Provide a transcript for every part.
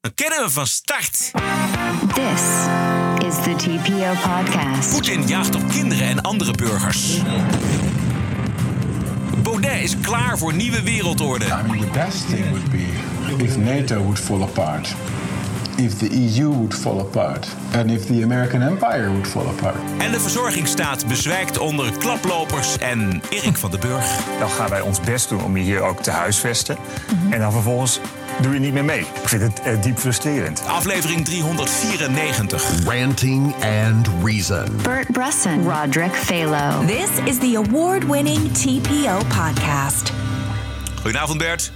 Dan kennen we van start. This is the TPO podcast. Poetin jaagt op kinderen en andere burgers. Baudet is klaar voor nieuwe wereldorde. I mean, the best thing would be if NATO would fall apart, if the EU would fall apart, and if the American empire would fall apart. En de verzorgingsstaat bezwijkt onder klaplopers en Erik van den Burg. Dan gaan wij ons best doen om je hier ook te huisvesten. En dan vervolgens doe je niet meer mee. Ik vind het eh, diep frustrerend. Aflevering 394. Ranting and Reason. Bert Bresson, Roderick Phalo. This is the award winning TPO podcast. Goedenavond Bert.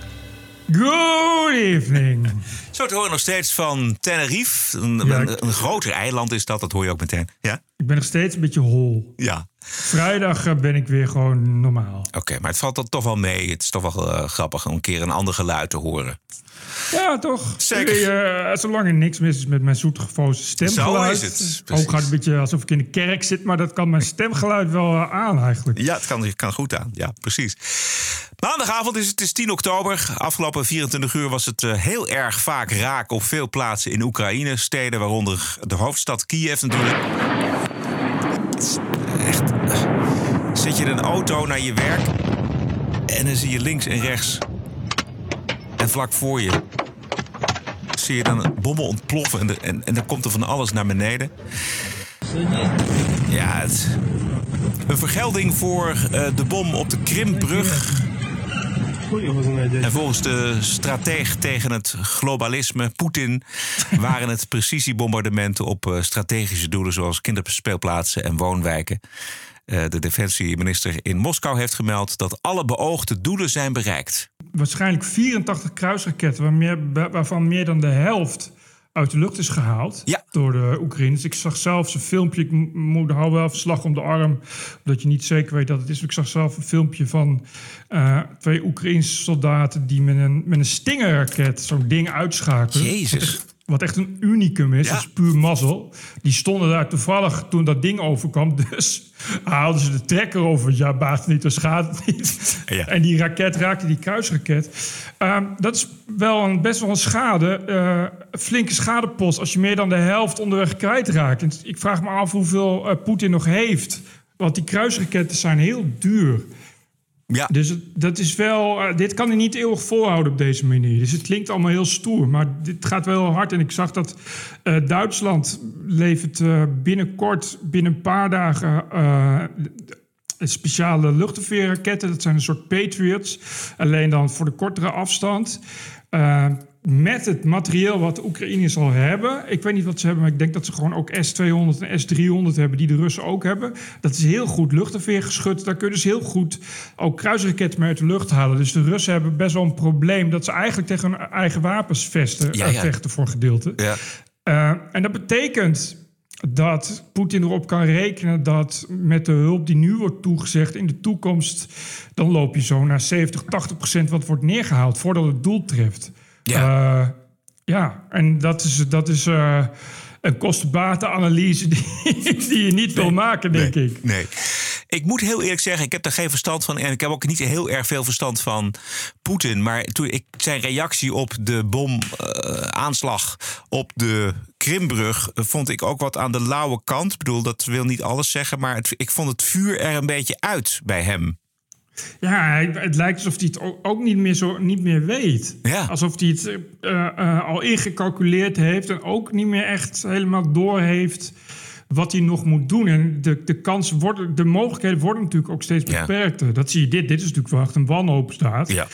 Good evening. Zo te horen nog steeds van Tenerife. Een, Ja, een, ik- een groter eiland is dat, dat hoor je ook meteen. Ja? Ik ben nog steeds een beetje hol. Ja. Vrijdag eh, ben ik weer gewoon normaal. Oké, maar het valt dan toch wel mee. Het is toch wel eh, grappig om een keer een ander geluid te horen. Ja, toch? Zeker. Eh, zolang er niks mis is met mijn zoetgevozen stemgeluid. Zo is het, precies. Ook gaat het een beetje alsof ik in de kerk zit, maar dat kan mijn stemgeluid wel eh, aan eigenlijk. Ja, het kan, kan goed aan. Ja, precies. Maandagavond is het, is 10 oktober. Afgelopen 24 uur was het eh, heel erg vaak raak op veel plaatsen in Oekraïne. Steden, waaronder de hoofdstad Kiev natuurlijk. Echt. Zet je in een auto naar je werk en dan zie je links en rechts en vlak voor je zie je dan bommen ontploffen en, en, en dan komt er van alles naar beneden. Ja, het, een vergelding voor eh, de bom op de Krimbrug. En volgens de strateeg tegen het globalisme, Poetin, waren het precisiebombardementen op eh, strategische doelen zoals kinderspeelplaatsen en woonwijken. Eh, de defensieminister in Moskou heeft gemeld dat alle beoogde doelen zijn bereikt. Waarschijnlijk 84 kruisraketten, waar meer- waarvan meer dan de helft uit de lucht is gehaald Ja. door de Oekraïners. Ik zag zelfs een filmpje, ik mo- moet hou wel even slag om de arm, dat je niet zeker weet dat het is. Ik zag zelf een filmpje van eh, twee Oekraïnse soldaten die met een, met een stingerraket zo'n ding uitschakelen. Jezus. Wat echt, een unicum is, Ja. dat is puur mazzel. Die stonden daar toevallig toen dat ding overkwam, dus haalden ze de trekker over. Ja, baat niet, dus gaat het niet. Ja. En die raket raakte die kruisraket. Ehm, dat is wel een, best wel een schade. een flinke schadepost als je meer dan de helft onderweg kwijtraakt. En ik vraag me af hoeveel eh, Poetin nog heeft. Want die kruisraketten zijn heel duur. Ja, Dus dat is wel, eh, dit kan hij niet eeuwig volhouden op deze manier. Dus het klinkt allemaal heel stoer, maar dit gaat wel hard. En ik zag dat eh, Duitsland levert eh, binnenkort, binnen een paar dagen, speciale luchtafweerraketten. Dat zijn een soort Patriots, alleen dan voor de kortere afstand. Met het materieel wat de Oekraïners al hebben. Ik weet niet wat ze hebben, maar ik denk dat ze gewoon ook S-200 en S-300 hebben... die de Russen ook hebben. Dat is heel goed luchtafweergeschut. Daar kunnen ze heel goed ook kruisraketten mee uit de lucht halen. Dus de Russen hebben best wel een probleem... dat ze eigenlijk tegen hun eigen wapens vesten, Ja, eh, ja. vechten voor gedeelte. ja. Eh, en dat betekent dat Poetin erop kan rekenen dat met de hulp die nu wordt toegezegd in de toekomst, dan loop je zo naar 70, 80 procent wat wordt neergehaald voordat het doel treft. Ja. Eh, ja, en dat is, dat is eh, een kostenbatenanalyse die, die je niet wil maken, denk nee, ik. Nee. Ik moet heel eerlijk zeggen, ik heb er geen verstand van. En ik heb ook niet heel erg veel verstand van Poetin. Maar toen ik zijn reactie op de bomaanslag op de Krimbrug... eh, vond ik ook wat aan de lauwe kant. Ik bedoel, dat wil niet alles zeggen. Maar het, ik vond het vuur er een beetje uit bij hem. Ja, het lijkt alsof hij het ook- niet meer, zo, niet meer weet. Ja. Alsof hij het eh, eh, al ingecalculeerd heeft en ook niet meer echt helemaal door heeft wat hij nog moet doen. En de, de kansen worden, de mogelijkheden worden natuurlijk ook steeds Ja. beperkter. Dat zie je dit. Dit is natuurlijk wel echt een wanhoopstaat. Ja.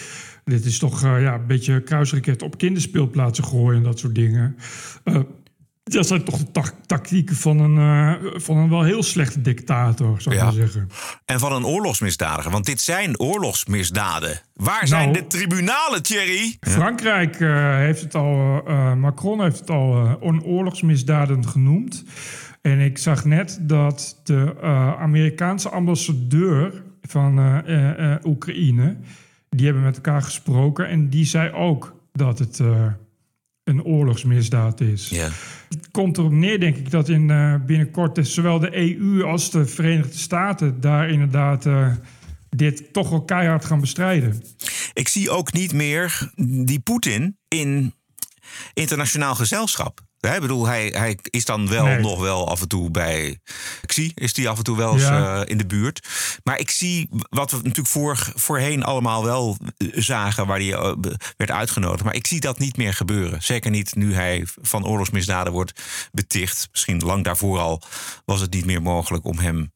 Dit is toch eh, ja, een beetje kruisraket op kinderspeelplaatsen gooien en dat soort dingen. Dat zijn toch de tactieken van een, eh, van een wel heel slechte dictator, zou ik Ja. maar zeggen. En van een oorlogsmisdadiger. Want dit zijn oorlogsmisdaden. Waar zijn Nou. de tribunalen, Thierry? Frankrijk eh, heeft het al, eh, Macron heeft het al oorlogsmisdaden genoemd. En ik zag net dat de Amerikaanse ambassadeur van Oekraïne, die hebben met elkaar gesproken en die zei ook dat het een oorlogsmisdaad is. Ja. Het komt erop neer, denk ik, dat in eh, binnenkort dus zowel de EU als de Verenigde Staten daar inderdaad eh, dit toch wel keihard gaan bestrijden. Ik zie ook niet meer die Poetin in internationaal gezelschap. Ik bedoel, hij, hij is dan wel Nee. nog wel af en toe bij Xi, is die af en toe wel eens Ja. eh, in de buurt. Maar ik zie wat we natuurlijk voor, voorheen allemaal wel eh, zagen, waar hij eh, werd uitgenodigd. Maar ik zie dat niet meer gebeuren. Zeker niet nu hij van oorlogsmisdaden wordt beticht. Misschien lang daarvoor al was het niet meer mogelijk om hem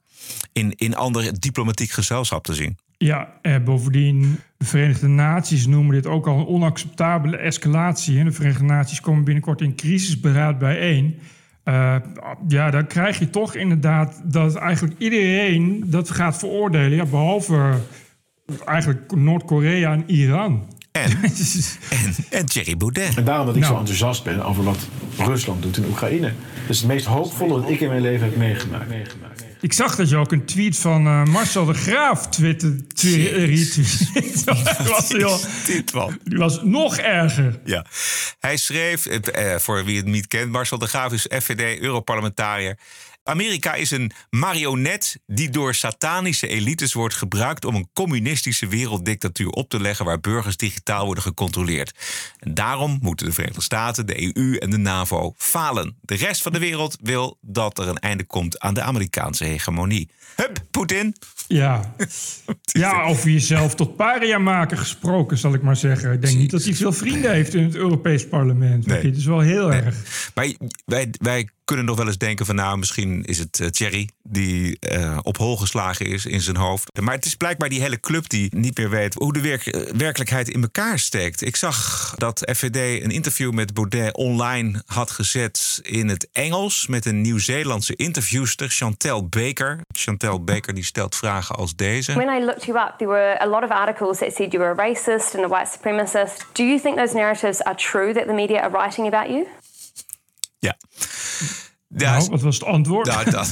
in, in ander diplomatiek gezelschap te zien. Ja, eh, bovendien, de Verenigde Naties noemen dit ook al een onacceptabele escalatie. En de Verenigde Naties komen binnenkort in crisisberaad bijeen. Eh, ja, dan krijg je toch inderdaad dat eigenlijk iedereen dat gaat veroordelen. Ja, behalve eigenlijk Noord-Korea en Iran. En, en, en Thierry Baudet. En daarom dat ik Nou. zo enthousiast ben over wat Rusland doet in Oekraïne. Dat is het meest hoopvolle dat ik in mijn leven heb meegemaakt. Ik zag dat je ook een tweet van eh, Marcel de Graaf twitter, twi- retweet. Dat was heel- Dit man. Die was nog erger. Ja, hij schreef, eh, voor wie het niet kent, Marcel de Graaf is FVD-Europarlementariër. Amerika is een marionet die door satanische elites wordt gebruikt om een communistische werelddictatuur op te leggen waar burgers digitaal worden gecontroleerd. En daarom moeten de Verenigde Staten, de EU en de NAVO falen. De rest van de wereld wil dat er een einde komt aan de Amerikaanse hegemonie. Hup, Poetin. Ja. ja, over jezelf tot paria maken gesproken, zal ik maar zeggen. Ik denk niet dat hij veel vrienden heeft in het Europees parlement. Nee. Dit is wel heel erg. Maar wij, wij kunnen nog wel eens denken van nou, misschien is het eh, Thierry die eh, op hol geslagen is in zijn hoofd. Maar het is blijkbaar die hele club die niet meer weet hoe de eh, werkelijkheid in elkaar steekt. Ik zag dat FVD een interview met Baudet online had gezet in het Engels met een Nieuw-Zeelandse interviewster, Chantel Baker. Chantel Baker die stelt vragen als deze. When I looked you up, there were a lot of articles that said you were a racist and a white supremacist. Do you think those narratives are true that the media are writing about you? Ja. Ja, Nou, wat was het antwoord? Nou, dat.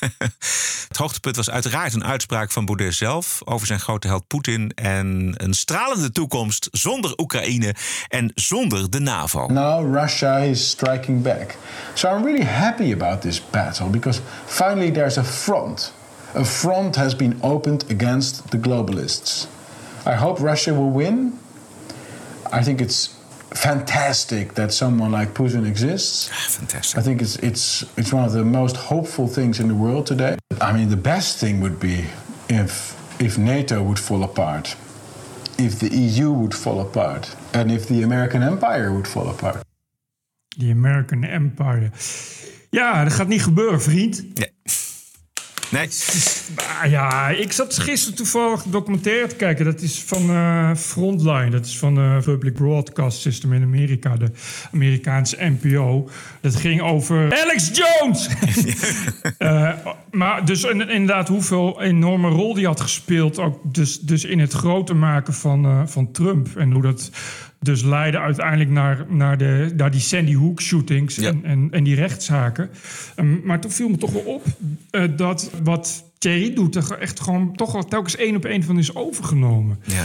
het hoogtepunt was uiteraard een uitspraak van Baudet zelf over zijn grote held Poetin en een stralende toekomst zonder Oekraïne en zonder de NAVO. Now Russia is striking back. So I'm really happy about this battle because finally there's a front. A front has been opened against the globalists. I hope Russia will win. I think it's fantastic that someone like Putin exists. I Fantastic. think it's it's it's one of the most hopeful things in the world today. I mean, the best thing would be if if NATO would fall apart, if the EU would fall apart, and if the American empire would fall apart. Die American Empire. Ja, dat gaat niet gebeuren, vriend. Nee. Nee. Ah, ja, ik zat gisteren toevallig documentaire te kijken. Dat is van eh, Frontline. Dat is van de Public Broadcast System in Amerika. De Amerikaanse NPO. Dat ging over Alex Jones! Eh, maar dus in- inderdaad hoeveel enorme rol die had gespeeld. Ook dus, dus in het groter maken van, eh, van Trump. En hoe dat dus leidde uiteindelijk naar, naar, de, naar die Sandy Hook shootings Ja. en, en, en die rechtszaken. Ehm, maar toen viel me toch wel op eh, dat wat Thierry doet... er echt gewoon toch wel telkens één op één van is overgenomen. Ja.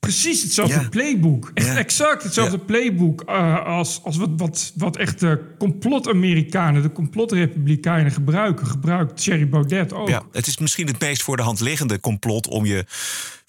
Precies hetzelfde Ja. playbook. Echt exact hetzelfde playbook eh, als, als wat, wat, wat echt de complot-Amerikanen, de complotrepublikeinen gebruiken. Gebruikt Thierry Baudet ook. Ja, het is misschien het meest voor de hand liggende complot om je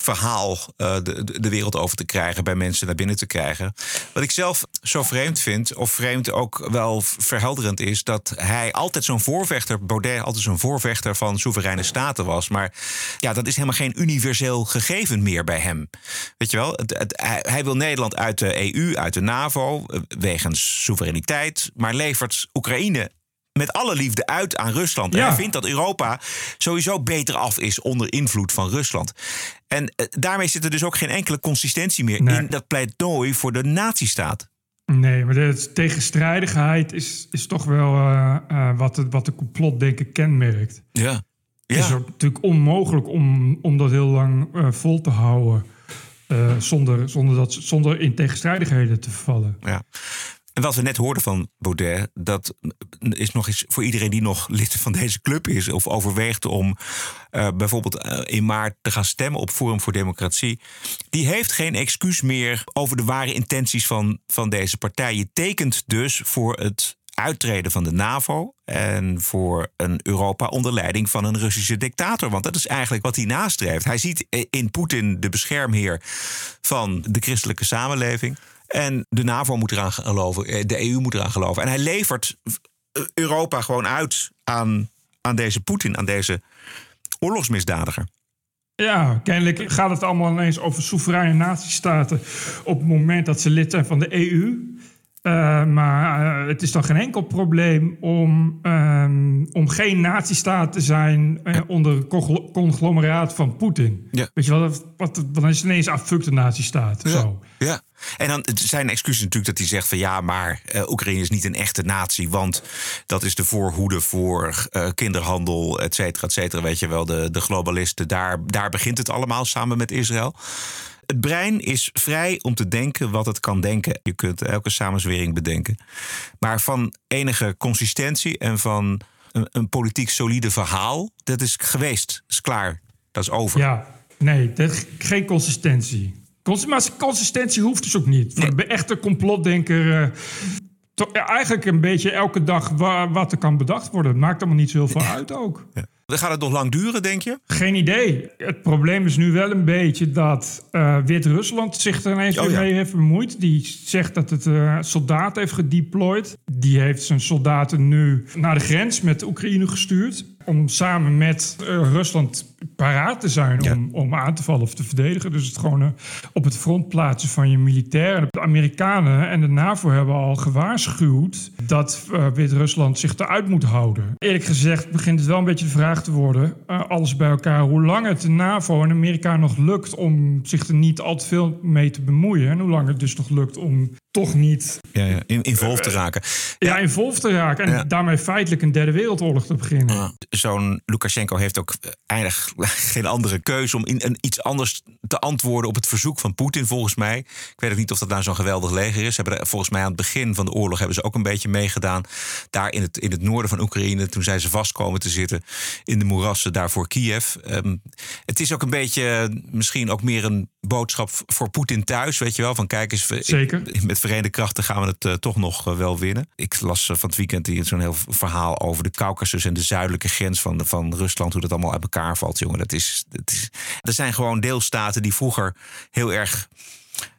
verhaal eh, de, de- wereld over te krijgen, bij mensen naar binnen te krijgen. Wat ik zelf zo vreemd vind, of vreemd ook wel verhelderend is, dat hij altijd zo'n voorvechter, Baudet altijd zo'n voorvechter van soevereine staten was. Maar ja, dat is helemaal geen universeel gegeven meer bij hem. Weet je wel, hij, hij wil Nederland uit de EU, uit de NAVO, eh, wegens soevereiniteit, maar levert Oekraïne met alle liefde uit aan Rusland. En. Hij vindt dat Europa sowieso beter af is onder invloed van Rusland. En eh, daarmee zit er dus ook geen enkele consistentie meer Nee. in dat pleidooi voor de nazistaat. Nee, maar de tegenstrijdigheid is, is toch wel eh, eh, wat, het, wat de complotdenken kenmerkt. Ja. Het is natuurlijk onmogelijk om, om dat heel lang vol te houden. zonder, zonder, dat, zonder in tegenstrijdigheden te vallen. ja. En wat we net hoorden van Baudet, dat is nog eens voor iedereen die nog lid van deze club is of overweegt om eh, bijvoorbeeld eh, in maart te gaan stemmen op Forum voor Democratie. Die heeft geen excuus meer over de ware intenties van, van deze partij. Je tekent dus voor het uittreden van de NAVO en voor een Europa onder leiding van een Russische dictator. Want dat is eigenlijk wat hij nastreeft. Hij ziet in Poetin de beschermheer van de christelijke samenleving. En de NAVO moet eraan geloven, eh, de EU moet eraan geloven. En hij levert eh, Europa gewoon uit aan, aan deze Poetin, aan deze oorlogsmisdadiger. Ja, kennelijk gaat het allemaal ineens over soevereine natiestaten op het moment dat ze lid zijn van de EU. Uh, maar uh, het is dan geen enkel probleem om, um, om geen nazistaat te zijn uh, onder een conglomeraat van Poetin. Ja. Weet je wel, wat, wat, dan is het ineens de nazistaat. Ja. Zo. ja. En dan zijn excuus natuurlijk dat hij zegt van ja, maar Oekraïne is niet een echte natie, want dat is de voorhoede voor kinderhandel, et cetera, et cetera. Weet je wel, de, de globalisten, daar, daar begint het allemaal samen met Israël. Het brein is vrij om te denken wat het kan denken. Je kunt elke samenzwering bedenken. Maar van enige consistentie en van een, een politiek solide verhaal, dat is geweest. Dat is klaar. Dat is over. Ja, nee, dat, geen consistentie. Maar consistentie hoeft dus ook niet. Voor de echte complotdenker. Uh, to, ja, eigenlijk een beetje elke dag wa wat er kan bedacht worden. Het maakt allemaal niet zo heel veel uit ook. Ja. Gaat het nog lang duren, denk je? Geen idee. Het probleem is nu wel een beetje dat uh, Wit-Rusland zich er ineens Oh, ja. mee heeft bemoeid. Die zegt dat het uh, soldaten heeft gedeployed. Die heeft zijn soldaten nu naar de grens met Oekraïne gestuurd. Om samen met uh, Rusland paraat te zijn Ja. om, om aan te vallen of te verdedigen. Dus het gewoon uh, op het front plaatsen van je militairen. De Amerikanen en de NAVO hebben al gewaarschuwd dat uh, Wit-Rusland zich eruit moet houden. Eerlijk gezegd begint het wel een beetje de vraag te worden, alles bij elkaar, hoe lang het de NAVO en Amerika nog lukt om zich er niet al te veel mee te bemoeien. En hoe lang het dus nog lukt om toch niet Ja, ja. In, involved te raken. ja, involved te raken en Ja. daarmee feitelijk een derde wereldoorlog te beginnen. Zo'n Lukashenko heeft ook eigenlijk geen andere keuze om in, een, iets anders te antwoorden op het verzoek van Poetin, volgens mij. Ik weet ook niet of dat nou zo'n geweldig leger is. Ze hebben er, volgens mij aan het begin van de oorlog hebben ze ook een beetje meegedaan. Daar in het, in het noorden van Oekraïne, toen zijn ze vast komen te zitten in de moerassen daar voor Kiev. Ehm, het is ook een beetje eh, misschien ook meer een boodschap voor Poetin thuis, weet je wel. Van kijk eens, Zeker. met verenigde krachten gaan we het eh, toch nog eh, wel winnen. Ik las eh, van het weekend hier zo'n heel verhaal over de Caucasus en de zuidelijke grens van, van Rusland, hoe dat allemaal uit elkaar valt, jongen. Dat is, dat is, er zijn gewoon deelstaten die vroeger heel erg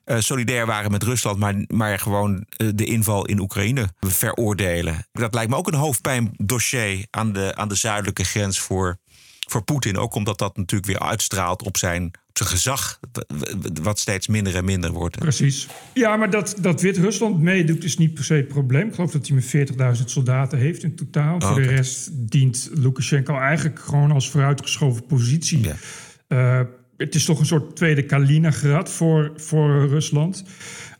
solidair waren met Rusland, maar, maar gewoon de inval in Oekraïne veroordelen. Dat lijkt me ook een hoofdpijndossier aan de, aan de zuidelijke grens voor, voor Poetin. Ook omdat dat natuurlijk weer uitstraalt op zijn, op zijn gezag, wat steeds minder en minder wordt. Precies. Ja, maar dat, dat Wit-Rusland meedoet is niet per se het probleem. Ik geloof dat hij met 40.000 soldaten heeft in totaal. Voor de rest dient Lukashenko eigenlijk gewoon als vooruitgeschoven positie. Ja. Eh, het is toch een soort tweede Kaliningrad voor, voor Rusland.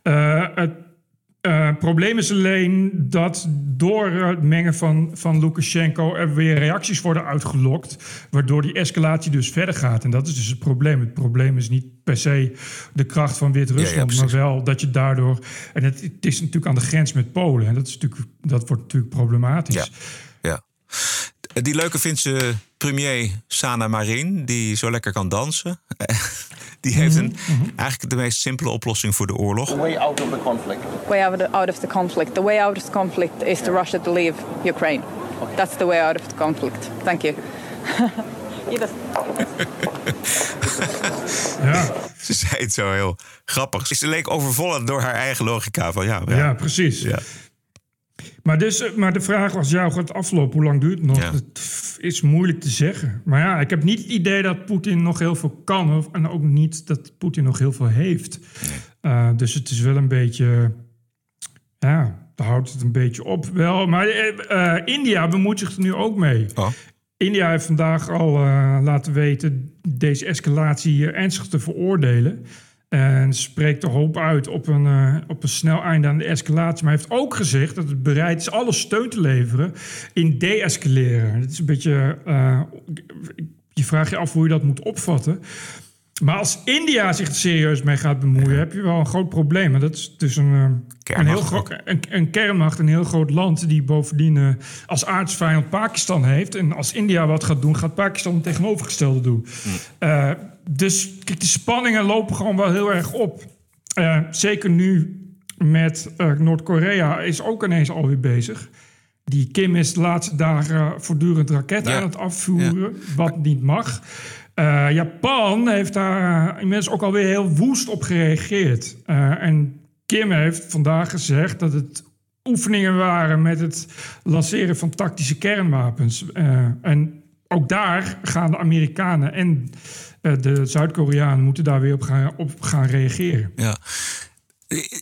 Eh, het eh, probleem is alleen dat door het mengen van, van Lukashenko er weer reacties worden uitgelokt, waardoor die escalatie dus verder gaat. En dat is dus het probleem. Het probleem is niet per se de kracht van Wit-Rusland, ja, maar wel dat je daardoor. En het, het is natuurlijk aan de grens met Polen. En dat, is natuurlijk, dat wordt natuurlijk problematisch. Ja. Ja. Die leuke Finse premier Sana Marin, die zo lekker kan dansen. Die heeft een, eigenlijk de meest simpele oplossing voor de oorlog. way out of the conflict. way out of, the, out of the conflict. The way out of the conflict is to Russia to leave Ukraine. That's the way out of the conflict. Thank you. Ja, Ze zei het zo heel grappig. Ze leek overvallen door haar eigen logica. Van, ja, ja, precies. Ja. Maar, dus, eh, maar de vraag was, ja, hoe gaat het aflopen? Hoe lang duurt het nog? Ja. Het is moeilijk te zeggen. Maar ja, ik heb niet het idee dat Poetin nog heel veel kan. Of, en ook niet dat Poetin nog heel veel heeft. Uh, dus het is wel een beetje... Ja, daar houdt het een beetje op. Wel, maar eh, eh, India bemoeit zich er nu ook mee. Oh. India heeft vandaag al eh, laten weten deze escalatie eh, ernstig te veroordelen. En spreekt de hoop uit op een, eh, op een snel einde aan de escalatie. Maar heeft ook gezegd dat het bereid is alle steun te leveren in de-escaleren. Het is een beetje. eh, je vraagt je af hoe je dat moet opvatten. Maar als India zich er serieus mee gaat bemoeien, heb je wel een groot probleem. En dat is dus een, eh, een, Kernmacht heel gro- een, een kernmacht, een heel groot land, die bovendien als aardsvijand Pakistan heeft. En als India wat gaat doen, gaat Pakistan het tegenovergestelde doen. Eh, dus kijk, de spanningen lopen gewoon wel heel erg op. Eh, zeker nu met eh, Noord-Korea is ook ineens alweer bezig. Die Kim is de laatste dagen voortdurend raketten Ja. aan het afvuren, wat niet mag. Eh, Japan heeft daar inmiddels ook alweer heel woest op gereageerd. En Kim heeft vandaag gezegd dat het oefeningen waren met het lanceren van tactische kernwapens. En ook daar gaan de Amerikanen en uh, de Zuid-Koreanen moeten daar weer op gaan, op gaan reageren. Ja.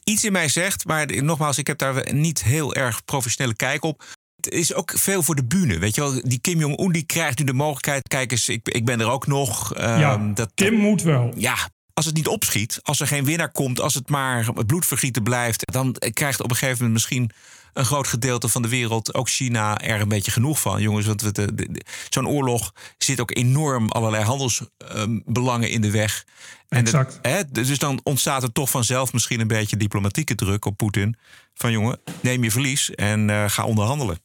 Iets in mij zegt, maar nogmaals, ik heb daar niet heel erg professionele kijk op. Het is ook veel voor de bühne. Weet je wel, die Kim Jong-un die krijgt nu de mogelijkheid. Kijk eens, ik, ik ben er ook nog. Ja, dat, Kim moet wel. Ja, als het niet opschiet, als er geen winnaar komt, als het maar bloedvergieten blijft, dan krijgt op een gegeven moment misschien een groot gedeelte van de wereld, ook China, er een beetje genoeg van. Jongens, want zo'n oorlog zit ook enorm allerlei handelsbelangen in de weg. exact. hè, dus dan ontstaat er toch vanzelf misschien een beetje diplomatieke druk op Poetin. Van jongen, neem je verlies en uh, ga onderhandelen.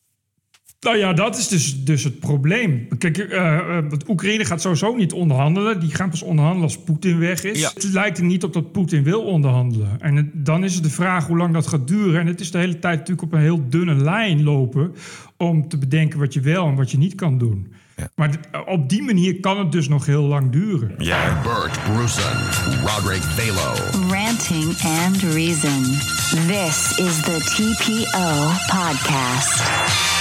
Nou ja, dat is dus, dus het probleem. Kijk, uh, Oekraïne gaat sowieso niet onderhandelen. Die gaan pas onderhandelen als Poetin weg is. Het lijkt er niet op dat Poetin wil onderhandelen. En het, dan is het de vraag hoe lang dat gaat duren. En het is de hele tijd natuurlijk op een heel dunne lijn lopen... om te bedenken wat je wel en wat je niet kan doen. Ja. Maar op die manier kan het dus nog heel lang duren. Ja. Bert Brussen, Roderick Balo. Ranting and Reason. This is the TPO podcast.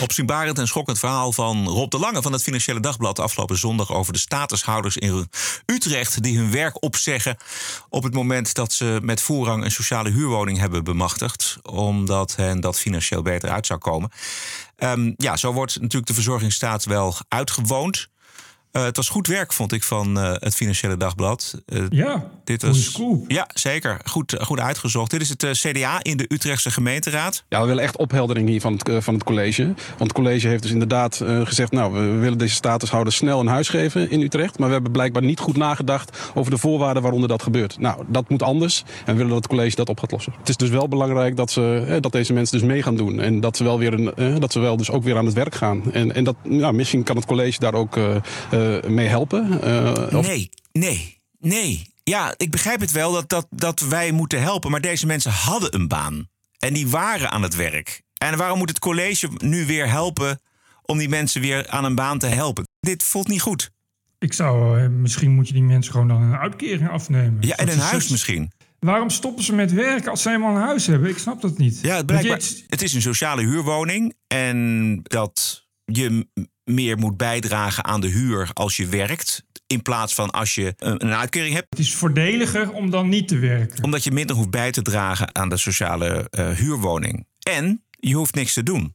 Opzienbarend en schokkend verhaal van Rob de Lange van het Financiële Dagblad afgelopen zondag over de statushouders in Utrecht die hun werk opzeggen op het moment dat ze met voorrang een sociale huurwoning hebben bemachtigd, omdat hen dat financieel beter uit zou komen. Um, ja, zo wordt natuurlijk de verzorgingsstaat wel uitgewoond. Uh, het was goed werk, vond ik, van uh, het Financiële Dagblad. Uh, ja, dit was cool. Ja, zeker. Goed, goed uitgezocht. Dit is het CDA in de Utrechtse gemeenteraad. Ja, we willen echt opheldering hier van het, van het college. Want het college heeft dus inderdaad gezegd... nou, we willen deze statushouders snel een huis geven in Utrecht. Maar we hebben blijkbaar niet goed nagedacht over de voorwaarden waaronder dat gebeurt. Nou, dat moet anders. En we willen dat het college dat op gaat lossen. Het is dus wel belangrijk dat, ze, dat deze mensen dus mee gaan doen. En dat ze wel, weer een, dat ze wel dus ook weer aan het werk gaan. En, en dat, nou, misschien kan het college daar ook uh, mee helpen? Uh, nee, nee, nee. Ja, ik begrijp het wel dat, dat, dat wij moeten helpen. Maar deze mensen hadden een baan. En die waren aan het werk. En waarom moet het college nu weer helpen om die mensen weer aan een baan te helpen? Dit voelt niet goed. Ik zou, uh, misschien moet je die mensen gewoon dan een uitkering afnemen. Ja, en een huis misschien. Waarom stoppen ze met werken als ze helemaal een huis hebben? Ik snap dat niet. Ja, het, blijkbaar, het is een sociale huurwoning. En dat je meer moet bijdragen aan de huur als je werkt. In plaats van als je een uitkering hebt. Het is voordeliger om dan niet te werken. Omdat je minder hoeft bij te dragen aan de sociale uh, huurwoning. En je hoeft niks te doen.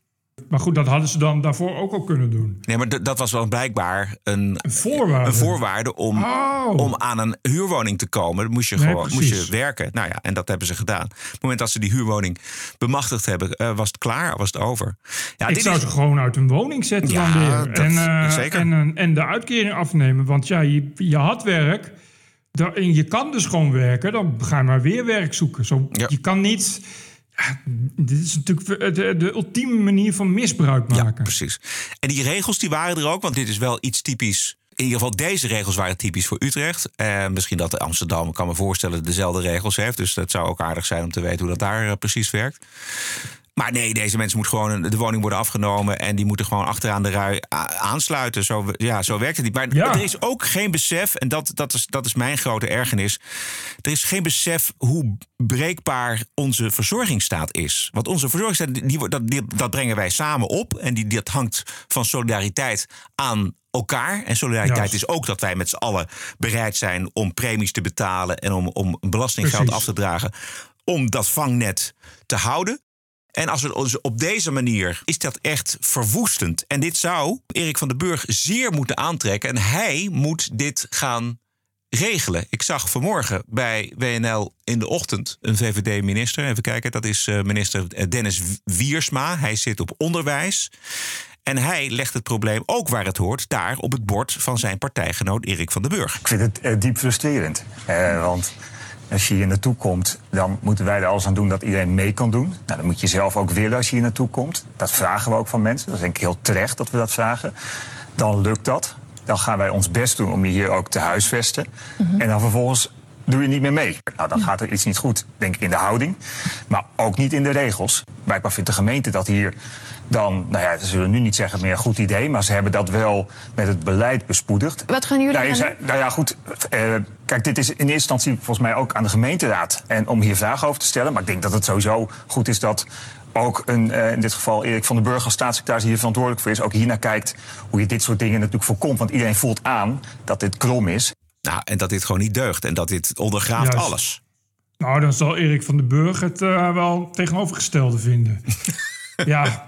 Maar goed, dat hadden ze dan daarvoor ook al kunnen doen. Nee, maar dat was wel blijkbaar een, een voorwaarde, een voorwaarde om, oh. om aan een huurwoning te komen. Dan moest je gewoon moest je werken. Nou ja, en dat hebben ze gedaan. Op het moment dat ze die huurwoning bemachtigd hebben, uh, was het klaar, was het over. Ja, Ik zou ze gewoon uit een woning zetten ja, dan weer. Dat, en, uh, zeker. En, en de uitkering afnemen. Want ja, je, je had werk. En je kan dus gewoon werken. Dan ga je maar weer werk zoeken. Zo, ja. Je kan niet dit is natuurlijk de, de, ultieme manier van misbruik maken. Ja, precies. En die regels die waren er ook, want dit is wel iets typisch. In ieder geval, deze regels waren typisch voor Utrecht. Eh, misschien dat Amsterdam, ik kan me voorstellen, dezelfde regels heeft. Dus dat zou ook aardig zijn om te weten hoe dat daar uh, precies werkt. Maar nee, deze mensen moeten gewoon de woning worden afgenomen en die moeten gewoon achteraan de rui aansluiten. Zo, ja, zo werkt het niet. Maar er is ook geen besef, en dat, dat, is, dat is mijn grote ergernis. Er is geen besef hoe breekbaar onze verzorgingsstaat is. Want onze verzorgingsstaat, die, dat, die, dat brengen wij samen op. En die, dat hangt van solidariteit aan elkaar. En solidariteit is ook dat wij met z'n allen bereid zijn om premies te betalen en om, om belastinggeld af te dragen. Om dat vangnet te houden. En als we ons op deze manier is dat echt verwoestend. En dit zou Erik van den Burg zeer moeten aantrekken. En hij moet dit gaan regelen. Ik zag vanmorgen bij WNL in de ochtend een VVD-minister. Even kijken, dat is eh, minister Dennis Wiersma. Hij zit op onderwijs. En hij legt het probleem ook waar het hoort, daar op het bord van zijn partijgenoot Erik van den Burg. Ik vind het uh, diep frustrerend. Want als je hier naartoe komt, dan moeten wij er alles aan doen dat iedereen mee kan doen. Nou, dat moet je zelf ook willen als je hier naartoe komt. Dat vragen we ook van mensen. Dat is denk ik heel terecht dat we dat vragen. Dan lukt dat. Dan gaan wij ons best doen om je hier ook te huisvesten. Mm En dan vervolgens doe je niet meer mee. Nou, dan gaat er iets niet goed, denk ik, in de houding. Maar ook niet in de regels. Blijkbaar vindt de gemeente dat hier dan, nou ja, ze zullen nu niet zeggen meer een goed idee, maar ze hebben dat wel met het beleid bespoedigd. Wat gaan jullie nou, nou ja, goed. eh, kijk, dit is in eerste instantie volgens mij ook aan de gemeenteraad. En om hier vragen over te stellen. Maar ik denk dat het sowieso goed is dat ook een, eh, in dit geval Erik van den Burg als staatssecretaris die hier verantwoordelijk voor is, ook hiernaar kijkt hoe je dit soort dingen natuurlijk voorkomt. Want iedereen voelt aan dat dit krom is. Nou, en dat dit gewoon niet deugt en dat dit ondergraaft Juist. alles. Nou, dan zal Erik van den Burg het eh, wel tegenovergestelde vinden. ja.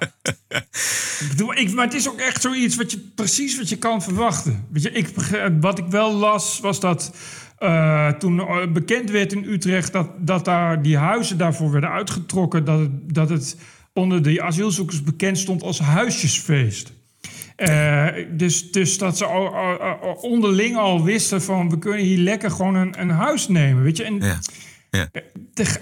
Ik bedoel, ik, maar het is ook echt zoiets wat je precies wat je kan verwachten. Weet je, ik, wat ik wel las, was dat eh, toen eh, bekend werd in Utrecht dat, dat daar die huizen daarvoor werden uitgetrokken, dat het, dat het onder de asielzoekers bekend stond als huisjesfeest. Eh, dus, dus dat ze al, onderling al wisten van we kunnen hier lekker gewoon een, een huis nemen. Weet je? En. Ja.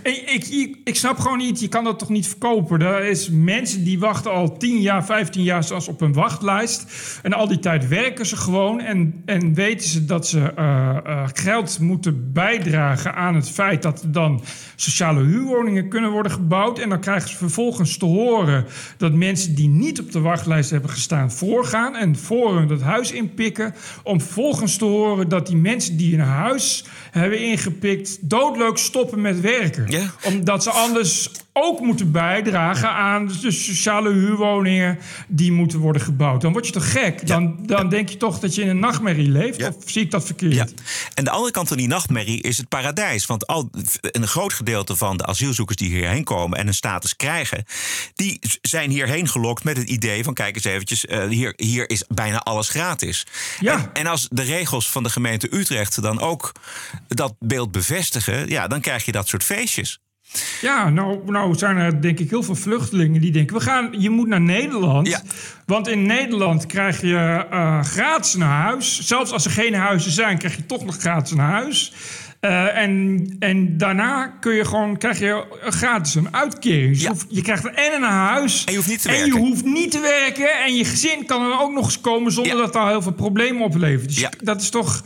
ik, ik, ik snap gewoon niet, je kan dat toch niet verkopen. Er is mensen die wachten al 10 jaar, 15 jaar zelfs op een wachtlijst. En al die tijd werken ze gewoon. En, en weten ze dat ze eh, eh, geld moeten bijdragen aan het feit dat er dan sociale huurwoningen kunnen worden gebouwd. En dan krijgen ze vervolgens te horen dat mensen die niet op de wachtlijst hebben gestaan voorgaan. En voor hun dat huis inpikken. Om vervolgens te horen dat die mensen die een huis hebben ingepikt doodleuk stoppen met werken. Ja. Omdat ze anders ook moeten bijdragen aan de sociale huurwoningen die moeten worden gebouwd. Dan word je toch gek? Dan, dan denk je toch dat je in een nachtmerrie leeft? Ja. Of zie ik dat verkeerd? Ja. En de andere kant van die nachtmerrie is het paradijs. Want al, een groot gedeelte van de asielzoekers die hierheen komen en een status krijgen, die zijn hierheen gelokt met het idee van: kijk eens eventjes, eh, hier, hier is bijna alles gratis. Ja. En, en als de regels van de gemeente Utrecht dan ook dat beeld bevestigen, ja, dan krijg je dat soort feestjes. Ja, nou, nou zijn er denk ik heel veel vluchtelingen die denken... We gaan, je moet naar Nederland, Ja. want in Nederland krijg je eh, gratis een huis. Zelfs als er geen huizen zijn, krijg je toch nog gratis een huis. Eh, en, en daarna kun je gewoon, krijg je gratis een uitkering. Dus je, Ja. hoeft- je krijgt en een huis. En je hoeft niet te en werken. je hoeft niet te werken. En je gezin kan er ook nog eens komen zonder Ja. dat daar heel veel problemen oplevert. Dus Ja. dat is toch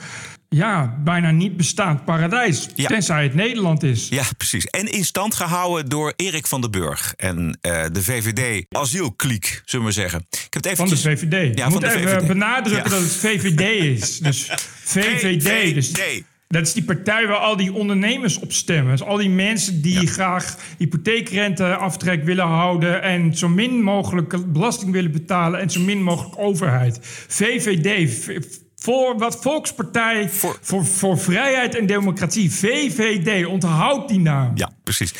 ja, bijna niet bestaand paradijs. Ja. Tenzij het Nederland is. Ja, precies. En in stand gehouden door Erik van den Burg en eh, de VVD asielkliek, zullen we zeggen. Ik heb het Van de eventjes... VVD. Ja, van moet even VVD. benadrukken Ja. dat het VVD is. Dus VVD. Dus dat is die partij waar al die ondernemers op stemmen. Dus al die mensen die graag hypotheekrenteaftrek willen houden... en zo min mogelijk belasting willen betalen... en zo min mogelijk overheid. VVD. Voor wat Volkspartij Voor- voor, voor, Vrijheid en Democratie. VVD. Onthoud die naam. Ja, precies.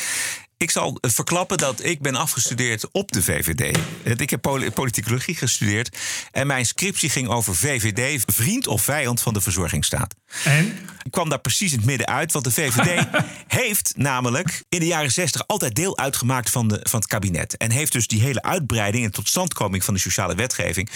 Ik zal eh, verklappen dat ik ben afgestudeerd op de VVD. Eh, Ik heb poli- politicologie gestudeerd. En mijn scriptie ging over VVD, vriend of vijand van de verzorgingsstaat. En? Ik kwam daar precies in het midden uit, want de VVD heeft namelijk in de jaren 60 altijd deel uitgemaakt van, de, van het kabinet. En heeft dus die hele uitbreiding en totstandkoming van de sociale wetgeving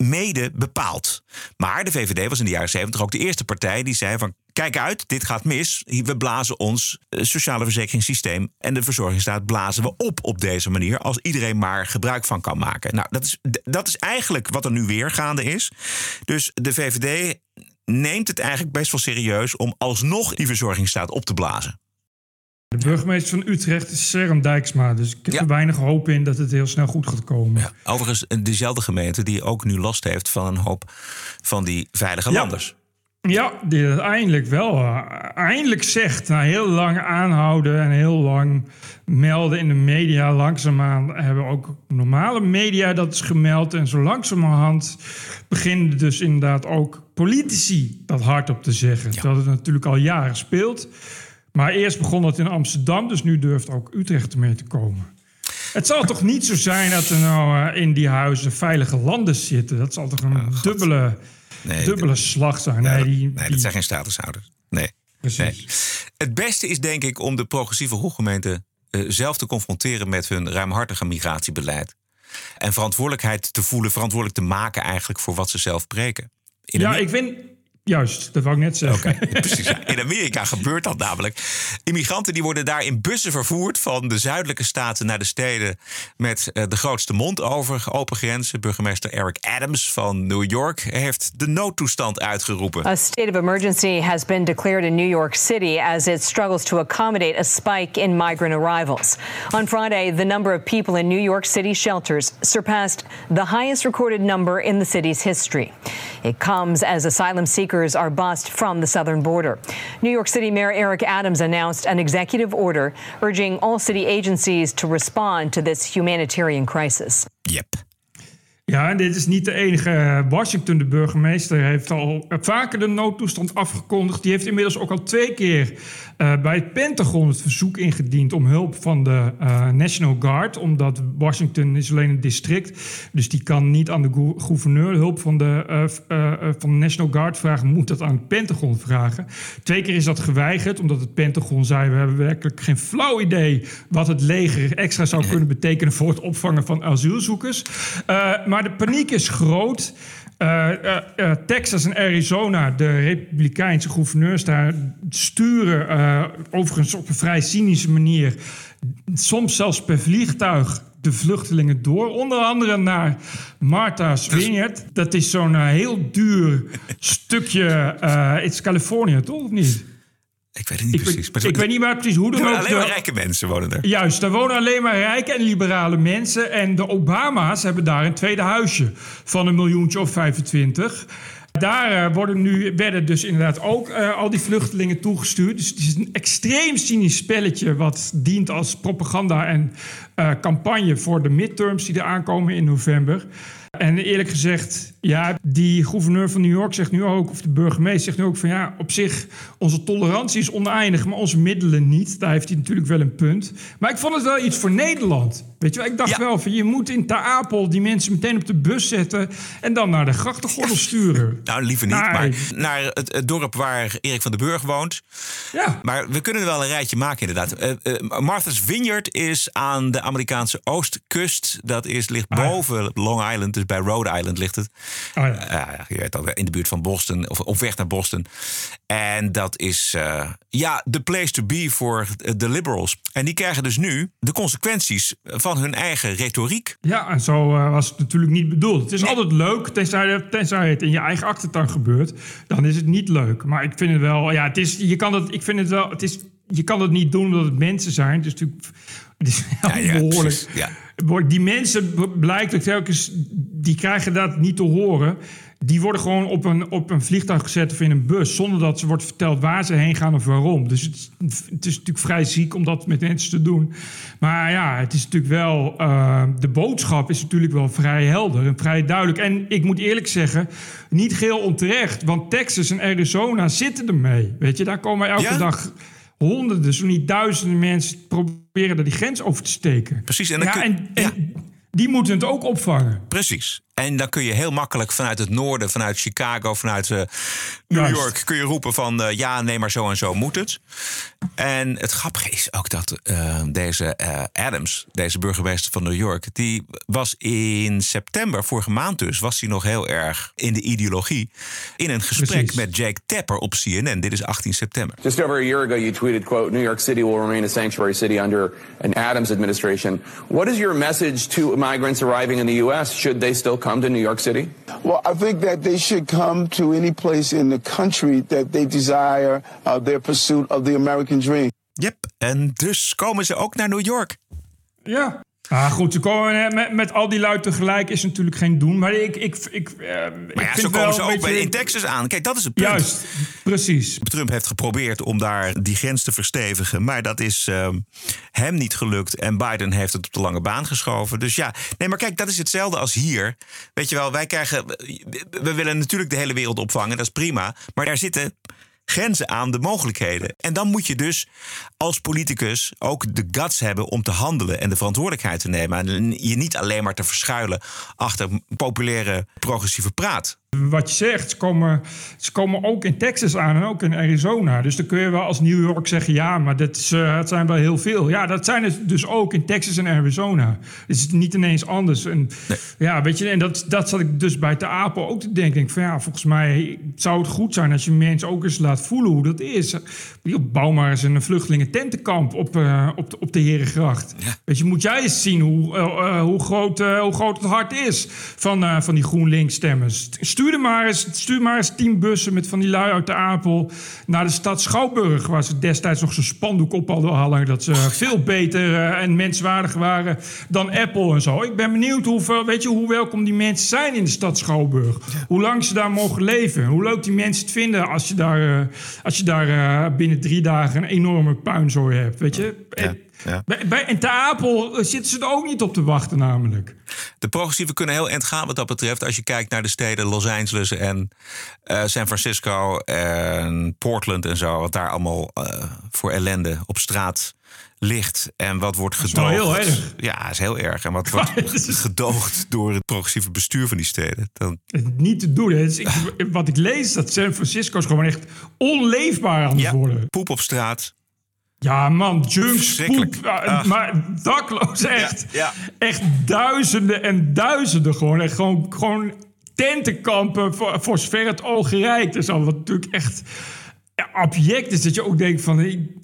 mede bepaald. Maar de VVD was in de jaren 70 ook de eerste partij die zei van kijk uit, dit gaat mis. We blazen ons eh, sociale verzekeringssysteem en de verzorgingsstaat blazen we op op deze manier als iedereen maar gebruik van kan maken. Nou, dat is, dat is eigenlijk wat er nu weer gaande is. Dus de VVD neemt het eigenlijk best wel serieus om alsnog die verzorgingsstaat op te blazen. De burgemeester van Utrecht is Serum Dijksma. Dus ik heb Ja. er weinig hoop in dat het heel snel goed gaat komen. Overigens, dezelfde gemeente die ook nu last heeft van een hoop van die veilige Ja. landers. Ja, die eindelijk wel. eh, eindelijk zegt, na heel lang aanhouden en heel lang melden in de media. Langzaamaan hebben ook normale media dat is gemeld. En zo langzamerhand beginnen dus inderdaad ook politici dat hardop te zeggen. Terwijl het natuurlijk al jaren speelt. Maar eerst begon dat in Amsterdam, dus nu durft ook Utrecht ermee te komen. Het zal toch niet zo zijn dat er nou eh, in die huizen veilige landen zitten? Dat zal toch een dubbele, Nee, dubbele slag zijn? Nee, die, Nee, die- dat zijn geen statushouders. Nee. Precies. Het beste is denk ik om de progressieve hooggemeenten eh, zelf te confronteren met hun ruimhartige migratiebeleid. En verantwoordelijkheid te voelen, verantwoordelijk te maken eigenlijk voor wat ze zelf preken. In Ja, ik vind Juist, dat wou ik net zeggen. Precies, ja. in Amerika gebeurt dat namelijk. Immigranten die worden daar in bussen vervoerd van de zuidelijke staten naar de steden met eh, de grootste mond over open grenzen. Burgemeester Eric Adams van New York heeft de noodtoestand uitgeroepen. A state of emergency has been declared in New York City as it struggles to accommodate a spike in migrant arrivals. On Friday, the number of people in New York City shelters surpassed the highest recorded number in the city's history. It comes as asylum seekers are bussed from the southern border. New York City Mayor Eric Adams announced an executive order urging all city agencies to respond to this humanitarian crisis. Yep. Ja, en dit is niet de enige. Washington, de burgemeester, heeft al vaker de noodtoestand afgekondigd. Die heeft inmiddels ook al twee keer uh, bij het Pentagon het verzoek ingediend om hulp van de uh, National Guard. Omdat Washington is alleen een district. Dus die kan niet aan de gouverneur hulp van de, uh, van de National Guard vragen. Moet dat aan het Pentagon vragen. Twee keer is dat geweigerd, omdat het Pentagon zei: We hebben werkelijk geen flauw idee wat het leger extra zou kunnen betekenen voor het opvangen van asielzoekers. maar de paniek is groot. Uh, uh, uh, Texas en Arizona, de republikeinse gouverneurs daar, sturen overigens op een vrij cynische manier, soms zelfs per vliegtuig, de vluchtelingen door. Onder andere naar Martha's Vineyard. Dat is zo'n heel duur stukje. Het is Californië, toch? Of niet? Ik weet het niet precies. Ik, ik weet niet maar precies hoe dan ook. Alleen maar rijke mensen wonen er. Juist, daar wonen alleen maar rijke en liberale mensen. En de Obama's hebben daar een tweede huisje van een miljoentje of 25. Daar uh, worden nu, werden dus inderdaad ook uh, al die vluchtelingen toegestuurd. Dus het is een extreem cynisch spelletje... wat dient als propaganda en uh, campagne voor de midterms... die er aankomen in november. En eerlijk gezegd, ja, die gouverneur van New York zegt nu ook, of de burgemeester zegt nu ook van ja, op zich, onze tolerantie is oneindig, maar onze middelen niet. Daar heeft hij natuurlijk wel een punt. Maar ik vond het wel iets voor Nederland. Weet je wel, ik dacht wel van je moet in Ter Apel die mensen meteen op de bus zetten en dan naar de grachtengordel sturen. Nou, liever niet, maar naar het, het, dorp waar Erik van den Burg woont. Ja. Maar we kunnen er wel een rijtje maken, inderdaad. Uh, uh, Martha's Vineyard is aan de Amerikaanse oostkust. Dat is, ligt ah, boven Long Island, dus bij Rhode Island ligt het. Oh, ja. Uh, je weet al, in de buurt van Boston, of op weg naar Boston. En dat is, uh, ja, the place to be voor de liberals. En die krijgen dus nu de consequenties van hun eigen retoriek. Ja, en zo uh, was het natuurlijk niet bedoeld. Het is altijd leuk, tenzij, tenzij het in je eigen achtertuin gebeurt. Dan is het niet leuk. Maar ik vind het wel, ja, het is, je kan het, ik vind het wel, het is, je kan het niet doen omdat het mensen zijn. Het is natuurlijk het is ja, ja, behoorlijk. Ja. Die mensen, blijkt ook telkens, die krijgen dat niet te horen. Die worden gewoon op een, op een vliegtuig gezet of in een bus... zonder dat ze wordt verteld waar ze heen gaan of waarom. Dus het, het is natuurlijk vrij ziek om dat met mensen te doen. Maar ja, het is natuurlijk wel... Uh, de boodschap is natuurlijk wel vrij helder en vrij duidelijk. En ik moet eerlijk zeggen, niet geheel onterecht. Want Texas en Arizona zitten ermee. Weet je, daar komen elke dag honderden, zo niet duizenden mensen proberen daar die grens over te steken. Precies. En, ja, kun, en, en die moeten het ook opvangen. Precies. En dan kun je heel makkelijk vanuit het noorden, vanuit Chicago, vanuit uh, New Juist. York, kun je roepen van uh, ja, nee, maar zo en zo moet het. En het grappige is ook dat uh, deze Adams, deze burgemeester van New York, die was in september, vorige maand dus, was hij nog heel erg in de ideologie. In een gesprek Precies. met Jake Tapper op CNN. Dit is 18 september. Just over a year ago, you tweeted, quote, New York City will remain a sanctuary city under an Adams administration. What is your message to migrants arriving in the U.S.? Should they still come to New York City? Well, I think that they should come to any place in the country that they desire uh, their pursuit of the American dream. Yep, en dus komen ze ook naar New York. Ja. Ah, goed, ze komen met, met al die lui tegelijk is natuurlijk geen doen. Maar ik, ik, ik, uh, Maar ja, zo komen ze ook bij, in Texas aan. Kijk, dat is het punt. Juist, precies. Trump heeft geprobeerd om daar die grens te verstevigen. Maar dat is uh, hem niet gelukt. En Biden heeft het op de lange baan geschoven. Dus ja, nee, maar kijk, dat is hetzelfde als hier. Weet je wel, wij krijgen. We willen natuurlijk de hele wereld opvangen, dat is prima. Maar daar zitten grenzen aan de mogelijkheden. En dan moet je dus als politicus ook de guts hebben om te handelen en de verantwoordelijkheid te nemen. En je niet alleen maar te verschuilen achter populaire progressieve praat. Wat je zegt, ze komen, ze komen ook in Texas aan en ook in Arizona. Dus dan kun je wel als New York zeggen... ja, maar dat, is, eh, het zijn wel heel veel. Ja, dat zijn het dus ook in Texas en Arizona. Het is niet ineens anders. En, ja, weet je, en dat, dat zat ik dus bij de Apel ook te denken. Van ja, volgens mij zou het goed zijn... als je mensen ook eens laat voelen hoe dat is. Bouw maar eens een vluchtelingententenkamp op, eh, op, de, op de Herengracht. Weet je, moet jij eens zien hoe, eh, hoe, groot, hoe groot het hart is van, van die GroenLinks-stemmers. Stuur er maar eens, stuur maar eens tien bussen met van die lui uit de Apel naar de stad Schouwburg, waar ze destijds nog zo'n spandoek op hadden hangen dat ze veel beter eh, en menswaardig waren dan Apple en zo. Ik ben benieuwd hoeveel, weet je, hoe welkom die mensen zijn in de stad Schouwburg. Hoe lang ze daar mogen leven. Hoe leuk die mensen het vinden als je daar, eh, als je daar eh, binnen drie dagen een enorme puinzooi hebt. Weet je? Ja. bij, bij, en Ter Apel eh, zitten ze er ook niet op te wachten, namelijk. De progressieven kunnen heel eind gaan wat dat betreft. Als je kijkt naar de steden Los Angeles en eh, San Francisco en Portland en zo. Wat daar allemaal eh, voor ellende op straat ligt. En wat wordt gedoogd. heel erg. Ja, is heel erg. En wat wordt gedoogd door het progressieve bestuur van die steden. Dan, Niet te doen. Dus ik, wat ik lees, dat San Francisco is gewoon echt onleefbaar aan het worden. poep op straat. Ja, man, junks, poep, Ach. maar dakloos, echt. ja. Echt duizenden en duizenden gewoon. Echt gewoon, gewoon tentenkampen voor, voor zover het oog reikt. Dus al wat natuurlijk echt ja, abject is. Dat je ook denkt van,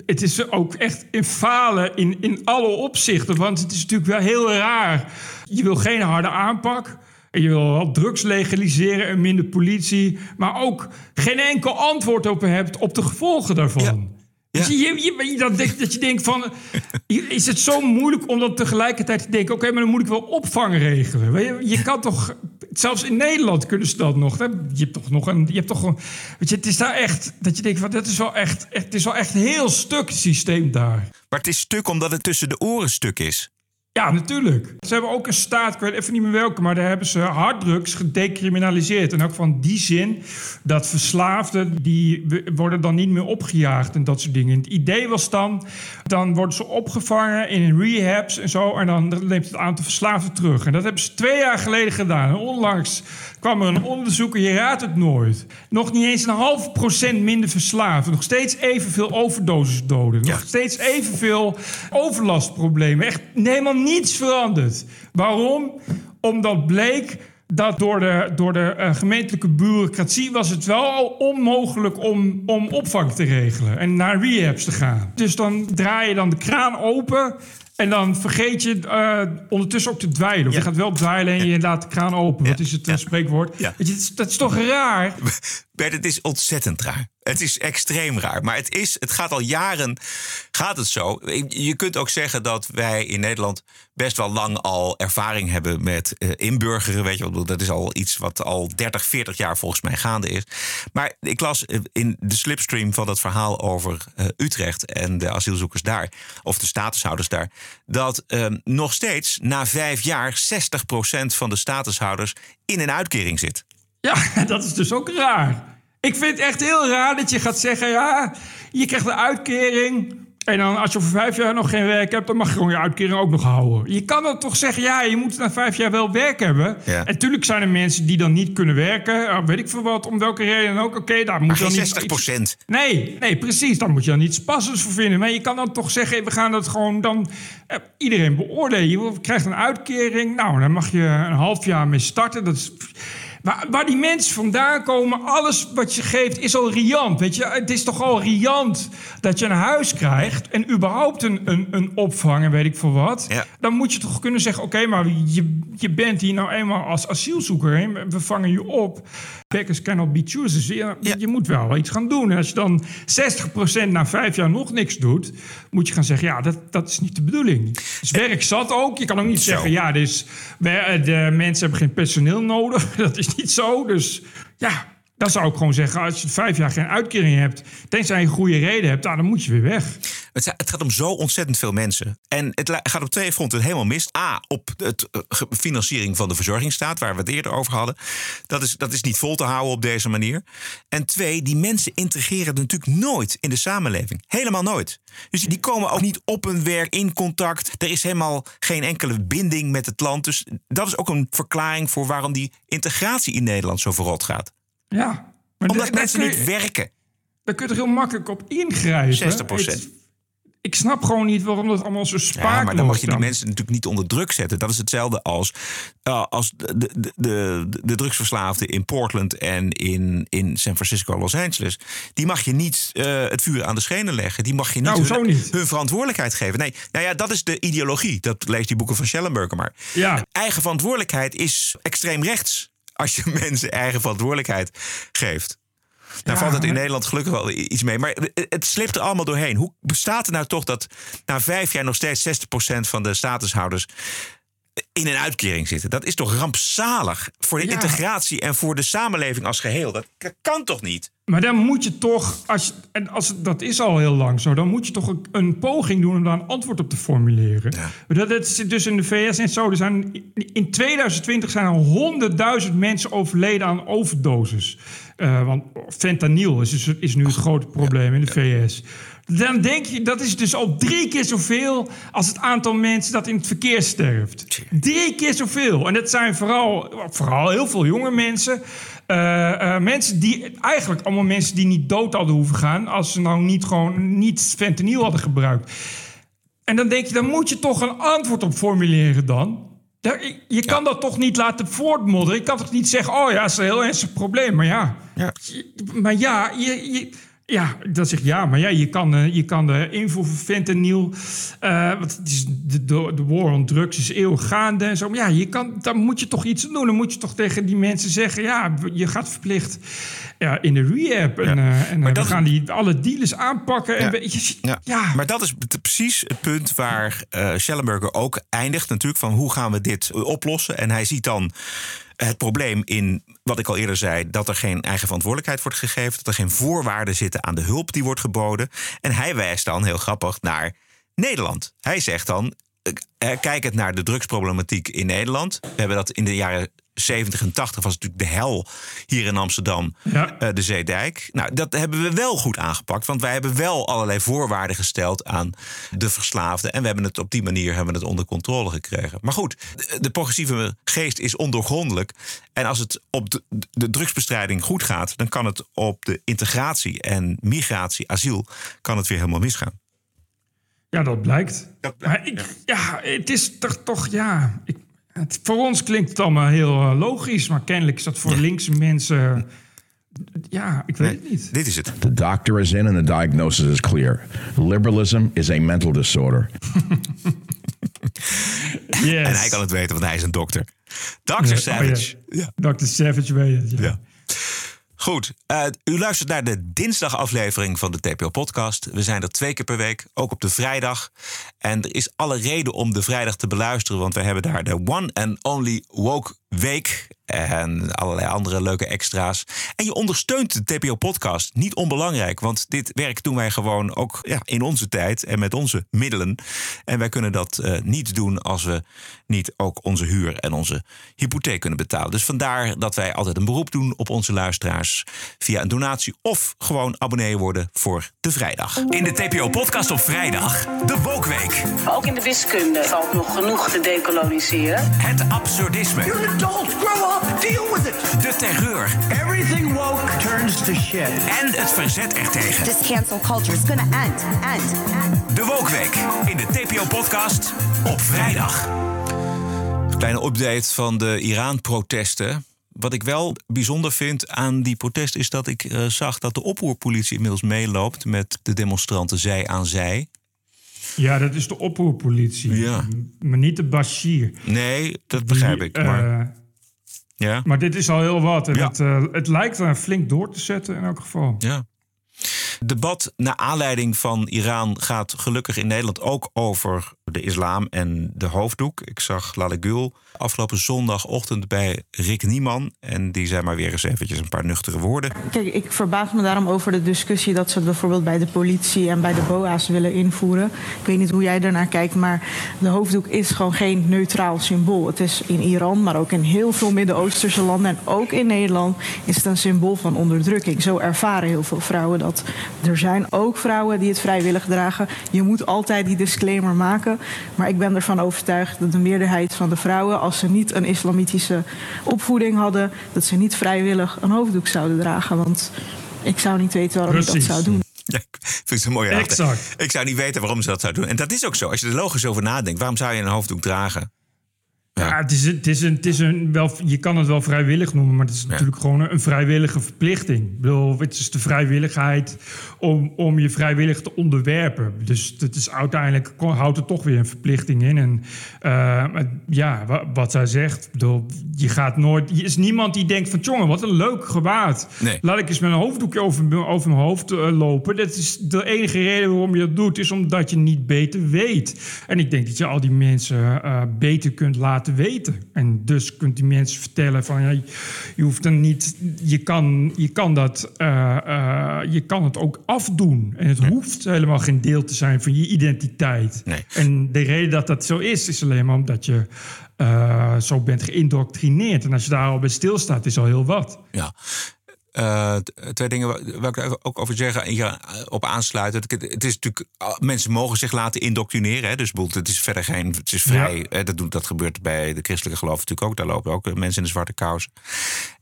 het is ook echt in falen in, in alle opzichten. Want het is natuurlijk wel heel raar. Je wil geen harde aanpak. En je wil wel drugs legaliseren en minder politie. Maar ook geen enkel antwoord op hebt op de gevolgen daarvan. Dus je, je, je- dat, dat je denkt van... Is het zo moeilijk om dan tegelijkertijd te denken... oké, maar dan moet ik wel opvang regelen. Je, je kan toch... Zelfs in Nederland kunnen ze dat nog. hè? Je hebt toch nog een... Je hebt toch een weet je, het is daar echt... Dat je denkt van, dat is wel echt... echt het is wel echt een heel stuk systeem daar. maar het is stuk omdat het tussen de oren stuk is. Ja, natuurlijk. Ze hebben ook een staat, ik weet even niet meer welke, maar daar hebben ze harddrugs gedecriminaliseerd. En ook van die zin dat verslaafden, die worden dan niet meer opgejaagd en dat soort dingen. Het idee was dan, dan worden ze opgevangen in rehabs en zo. En dan neemt het aantal verslaafden terug. En dat hebben ze twee jaar geleden gedaan. En onlangs kwam er een onderzoek en je raadt het nooit. Nog niet eens een half procent minder verslaafden. Nog steeds evenveel overdosisdoden. Nog steeds evenveel overlastproblemen. Echt helemaal niets veranderd. Waarom? Omdat bleek dat door de, door de eh, gemeentelijke bureaucratie was het wel al onmogelijk om, om opvang te regelen en naar rehabs te gaan. Dus dan draai je dan de kraan open en dan vergeet je eh, ondertussen ook te dweilen. Of je gaat wel dweilen en je laat de kraan open. Wat is het spreekwoord? Je, dat, is, dat is toch raar? Bert, het is ontzettend raar. Het is extreem raar. Maar het, is, het gaat al jaren gaat het zo. Je kunt ook zeggen dat wij in Nederland best wel lang al ervaring hebben met eh, inburgeren. Weet je, dat is al iets wat al 30, 40 jaar volgens mij gaande is. Maar ik las eh, in de slipstream van dat verhaal over eh, Utrecht en de asielzoekers daar, of de statushouders daar, dat eh, nog steeds na vijf jaar 60% van de statushouders in een uitkering zit. Ja, dat is dus ook raar. Ik vind het echt heel raar dat je gaat zeggen... ja, je krijgt een uitkering... en dan als je over vijf jaar nog geen werk hebt... dan mag je gewoon je uitkering ook nog houden. Je kan dan toch zeggen... ja, je moet na vijf jaar wel werk hebben. Ja. En natuurlijk zijn er mensen die dan niet kunnen werken. weet ik veel wat, om welke reden dan ook. Oké, daar moet Maar je dan geen niet... 60 procent. Nee, nee, precies. Dan moet je dan iets passends voor vinden. Maar je kan dan toch zeggen, we gaan dat gewoon dan eh, iedereen beoordelen. Je krijgt een uitkering. Nou, dan mag je een half jaar mee starten. Dat is, waar, waar die mensen vandaan komen, alles wat je geeft is al riant. Weet je, het is toch al riant dat je een huis krijgt en überhaupt een, een, een opvang en weet ik veel wat. Dan moet je toch kunnen zeggen, oké, maar je, je bent hier nou eenmaal als asielzoeker. Hè? We vangen je op. Beggars cannot be choosers. Je, je moet wel iets gaan doen. En als je dan 60% na vijf jaar nog niks doet, moet je gaan zeggen: ja, dat, dat is niet de bedoeling. Dus werk zat ook. Je kan ook niet zeggen: ja, dus, we- de mensen hebben geen personeel nodig. Dat is niet zo. Dus ja, Dan zou ik gewoon zeggen, als je vijf jaar geen uitkering hebt, tenzij je een goede reden hebt, nou, dan moet je weer weg. Het, het gaat om zo ontzettend veel mensen. En het gaat op twee fronten helemaal mis. A, op het eh, financiering van de verzorgingsstaat, waar we het eerder over hadden. Dat is, dat is niet vol te houden op deze manier. En twee, die mensen integreren natuurlijk nooit in de samenleving. Helemaal nooit. Dus die komen ook niet op hun werk in contact. Er is helemaal geen enkele binding met het land. Dus dat is ook een verklaring voor waarom die integratie in Nederland zo verrot gaat. Ja. Maar Omdat mensen je- niet werken. Daar kun je toch heel makkelijk op ingrijpen. 60%. Het- ik snap gewoon niet waarom dat allemaal zo spaakloos Ja, maar dan mag je die mensen natuurlijk niet onder druk zetten. Dat is hetzelfde als, uh, als de, de, de, de drugsverslaafden in Portland en in, in San Francisco, Los Angeles. Die mag je niet uh, het vuur aan de schenen leggen. Die mag je niet, Nou, hun, niet. hun verantwoordelijkheid geven. Nee, nou ja, dat is de ideologie. Dat leest die boeken van Schellenberger maar. Ja. Eigen verantwoordelijkheid is extreem rechts. Als je mensen eigen verantwoordelijkheid geeft. Nou Ja, valt het in Nederland gelukkig wel iets mee. Maar het- slipt er allemaal doorheen. Hoe bestaat het nou toch dat na vijf jaar nog steeds 60% van de statushouders in een uitkering zitten? Dat is toch rampzalig voor de Ja. integratie en voor de samenleving als geheel? Dat kan toch niet? Maar dan moet je toch, als en als dat is al heel lang zo, dan moet je toch een, een poging doen om daar een antwoord op te formuleren. Dat, dat zit dus in de VS en zo. Er zijn, in 2020 zijn er 100.000 mensen overleden aan overdoses. Eh, want fentanyl is, dus- is nu het grote probleem in de VS. Dan denk je, dat is dus al drie keer zoveel als het aantal mensen dat in het verkeer sterft. Drie keer zoveel. En dat zijn vooral, vooral heel veel jonge mensen. Eh, eh, mensen die, eigenlijk allemaal mensen die niet dood hadden hoeven gaan... als ze nou niet gewoon niet fentanyl hadden gebruikt. En dan denk je, dan moet je toch een antwoord op formuleren dan. Je kan dat toch niet laten voortmodderen. Je kan toch niet zeggen, oh ja, dat is een heel ernstig probleem. Maar ja, je- maar ja, je, je, ja dat zeg ik ja. Maar ja, je kan, eh, je kan de invoer van fentanyl... eh, want het is de, de, de war on drugs is eeuwig gaande en zo. Maar ja, je kan, dan moet je toch iets doen. Dan moet je toch tegen die mensen zeggen... ja, je gaat verplicht ja, in de rehab. En, en eh, we dat- gaan die, alle dealers aanpakken. En Ja. we- je- Ja. ja. Maar dat is precies het punt waar Schellenberger ook eindigt. Natuurlijk van hoe gaan we dit oplossen. En hij ziet dan het probleem in, wat ik al eerder zei... dat er geen eigen verantwoordelijkheid wordt gegeven. Dat er geen voorwaarden zitten aan de hulp die wordt geboden. En hij wijst dan, heel grappig, naar Nederland. Hij zegt dan, eh, kijk het naar de drugsproblematiek in Nederland. We hebben dat in de jaren 70 en 80 was natuurlijk de hel hier in Amsterdam, Ja. eh, de Zeedijk. Nou, dat hebben we wel goed aangepakt, want wij hebben wel allerlei voorwaarden gesteld aan de verslaafden. En we hebben het op die manier hebben we het onder controle gekregen. Maar goed, de, de progressieve geest is ondoorgrondelijk. En als het op de, de drugsbestrijding goed gaat, dan kan het op de integratie en migratie, asiel, kan het weer helemaal misgaan. Ja, dat blijkt. Maar ik, ja. het is toch, toch ja... Ik, het, voor ons klinkt het allemaal heel eh, logisch... maar kennelijk is dat voor linkse mensen... ja, ik weet het niet. Dit is het. The doctor is in and the diagnosis is clear. Liberalism is a mental disorder. En hij kan het weten, want hij is een dokter. Dr. Ja, Savage. oh ja. Dr. Savage weet het, ja. Ja. Goed, eh, u luistert naar de dinsdagaflevering van de TPO-podcast. We zijn er twee keer per week, ook op de vrijdag. En er is alle reden om de vrijdag te beluisteren... want wij hebben daar de One and Only Woke Week... en allerlei andere leuke extra's. En je ondersteunt de TPO-podcast, niet onbelangrijk... want dit werk doen wij gewoon ook ja, in onze tijd en met onze middelen. En wij kunnen dat eh, niet doen als we niet ook onze huur en onze hypotheek kunnen betalen. Dus vandaar dat wij altijd een beroep doen op onze luisteraars... via een donatie of gewoon abonnee worden voor de vrijdag. In de TPO-podcast op vrijdag, de Wokweek. Ook in de wiskunde valt nog genoeg te decoloniseren. Het absurdisme. You're an adult, grow up, deal with it. De terreur. Everything woke turns to shit. En het verzet ertegen. This cancel culture is gonna end, end, end. De Wokweek in de TPO-podcast op vrijdag. Kleine update van de Iran-protesten. Wat ik wel bijzonder vind aan die protesten is dat ik eh, zag dat de oproerpolitie inmiddels meeloopt met de demonstranten zij aan zij. Ja, dat is de oproerpolitie. Ja. Maar niet de Bashir. Nee, dat begrijp ik. Maar, Eh, ja. maar dit is al heel wat. En Ja. het, eh, het lijkt er flink door te zetten in elk geval. Ja. Debat naar aanleiding van Iran gaat gelukkig in Nederland ook over de islam en de hoofddoek. Ik zag Lale Gül afgelopen zondagochtend bij Rick Nieman. En die zei maar weer eens eventjes een paar nuchtere woorden. Kijk, ik verbaas me daarom over de discussie dat ze het bijvoorbeeld bij de politie en bij de BOA's willen invoeren. Ik weet niet hoe jij daarnaar kijkt, maar de hoofddoek is gewoon geen neutraal symbool. Het is in Iran, maar ook in heel veel Midden-Oosterse landen en ook in Nederland is het een symbool van onderdrukking. Zo ervaren heel veel vrouwen dat. Er zijn ook vrouwen die het vrijwillig dragen. Je moet altijd die disclaimer maken. Maar ik ben ervan overtuigd dat de meerderheid van de vrouwen, als ze niet een islamitische opvoeding hadden, dat ze niet vrijwillig een hoofddoek zouden dragen. Want ik zou niet weten waarom ik dat Precies. zou doen. Ja, ik vind het een mooie Exact. Ik zou niet weten waarom ze dat zou doen. En dat is ook zo. Als je er logisch over nadenkt, waarom zou je een hoofddoek dragen? Ja, het is, het is een, het is een wel, je kan het wel vrijwillig noemen, maar het is natuurlijk gewoon een, een vrijwillige verplichting. Ik bedoel, het is de vrijwilligheid om, om je vrijwillig te onderwerpen. Dus het is uiteindelijk houdt het toch weer een verplichting in. En eh, ja, wa- wat zij zegt, bedoel, je gaat nooit. Er is niemand die denkt van, jongen, wat een leuk gewaad. Nee. Laat ik eens met een hoofddoekje over, over mijn hoofd eh, lopen. Dat is de enige reden waarom je dat doet, is omdat je niet beter weet. En ik denk dat je al die mensen eh, beter kunt laten weten. En dus kunt die mensen vertellen van, ja, je hoeft dan niet, je kan, je kan dat, eh, eh, je kan het ook afdoen. En het hoeft helemaal geen deel te zijn van je identiteit. En de reden dat dat zo is, is alleen maar omdat je eh, zo bent geïndoctrineerd. En als je daar al bij stilstaat, is al heel wat. Ja. Eh, twee dingen waar ik ook over zeggen eh, op aansluiten. Het, is natuurlijk, mensen mogen zich laten indoctrineren. Hè? Dus het is verder geen, het is vrij. hè, Dat, doet, dat gebeurt bij de christelijke geloof natuurlijk ook. Daar lopen ook eh, mensen in de zwarte kousen.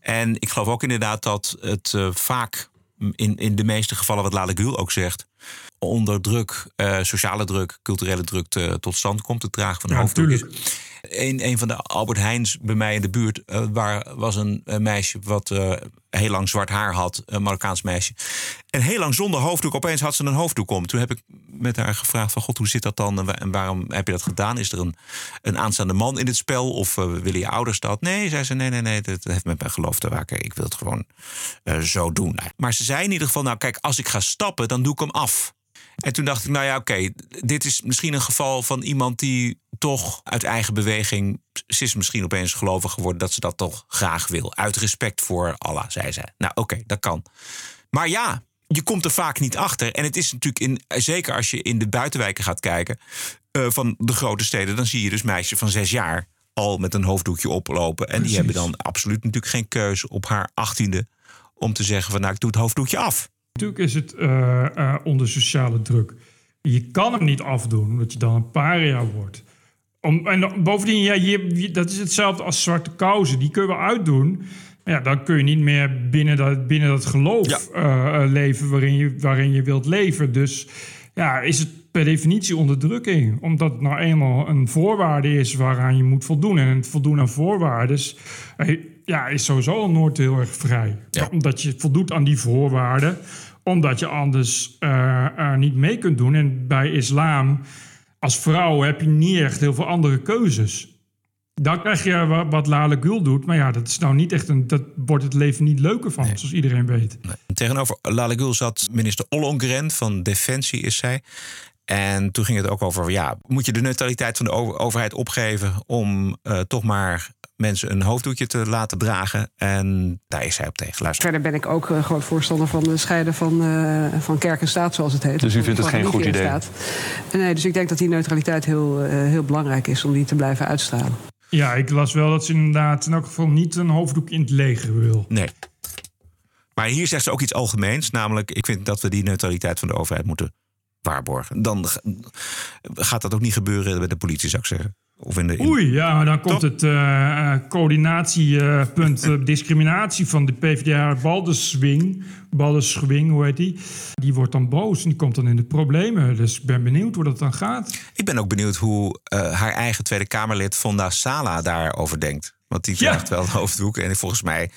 En ik geloof ook inderdaad dat het eh, vaak, in, in de meeste gevallen wat Lale Gül ook zegt, onder druk, eh, sociale druk, culturele druk te- tot stand komt. Het dragen van een Ja, hoofddoek. Een, een van de Albert Heijns bij mij in de buurt, eh, waar was een eh, meisje wat heel lang zwart haar had, een Marokkaans meisje. En heel lang zonder hoofddoek, opeens had ze een hoofddoek om. Toen heb ik met haar gevraagd van, god, hoe zit dat dan? En wa- En waarom heb je dat gedaan? Is er een, een aanstaande man in het spel? Of willen je ouders dat? Nee, zei ze, nee, nee, nee, dat heeft met mijn geloof te maken. Ik wil het gewoon zo doen. Maar ze zei in ieder geval, nou kijk, als ik ga stappen, dan doe ik hem af. En toen dacht ik, nou ja, oké, dit is misschien een geval van iemand die toch uit eigen beweging. Ze is misschien opeens gelovig geworden dat ze dat toch graag wil. Uit respect voor Allah, zei zij. Nou, oké, dat kan. Maar ja, je komt er vaak niet achter. En het is natuurlijk, in, zeker als je in de buitenwijken gaat kijken eh, van de grote steden, dan zie je dus meisjes van zes jaar al met een hoofddoekje oplopen. En die hebben dan absoluut natuurlijk geen keuze op haar achttiende om te zeggen van nou, ik doe het hoofddoekje af. Natuurlijk is het eh, eh, onder sociale druk. Je kan hem niet afdoen, omdat je dan een paria wordt. Om, en bovendien, ja, je, je- dat is hetzelfde als zwarte kousen. Die kun je wel uitdoen. Maar ja, dan kun je niet meer binnen dat, binnen dat geloof eh, leven waarin je, waarin je wilt leven. Dus ja, is het per definitie onderdrukking. Omdat het nou eenmaal een voorwaarde is waaraan je moet voldoen. En het voldoen aan voorwaarden ja, is sowieso al nooit heel erg vrij. Omdat je voldoet aan die voorwaarden. Omdat je anders eh, eh, niet mee kunt doen. En bij islam, als vrouw, heb je niet echt heel veel andere keuzes. Dan krijg je wa- wat Lale Gül doet. Maar ja, dat is nou niet echt een. Dat wordt het leven niet leuker van, zoals iedereen weet. Tegenover Lale Gül zat minister Ollongren van Defensie, is zij. En toen ging het ook over, ja, moet je de neutraliteit van de over- overheid opgeven om eh, toch maar mensen een hoofddoekje te laten dragen? En daar is zij op tegen. Luister. Verder ben ik ook eh, groot voorstander van het scheiden van, eh, van kerk en staat, zoals het heet. Dus u vindt het geen goed idee? Nee, dus ik denk dat die neutraliteit heel, eh, heel belangrijk is om die te blijven uitstralen. Ja, ik las wel dat ze inderdaad in elk geval niet een hoofddoek in het leger wil. Nee. Maar hier zegt ze ook iets algemeens, namelijk ik vind dat we die neutraliteit van de overheid moeten waarborgen. Dan gaat dat ook niet gebeuren bij de politie, zou ik zeggen. Of in de, in- Oei, ja, maar dan komt het eh, eh, coördinatiepunt eh, discriminatie van de PvdA Balderswing. Balderswing, hoe heet die? Die wordt dan boos en die komt dan in de problemen. Dus ik ben benieuwd hoe dat dan gaat. Ik ben ook benieuwd hoe haar eigen Tweede Kamerlid Fonda Sala daarover denkt. Want die Ja. draagt wel een hoofddoek. En volgens mij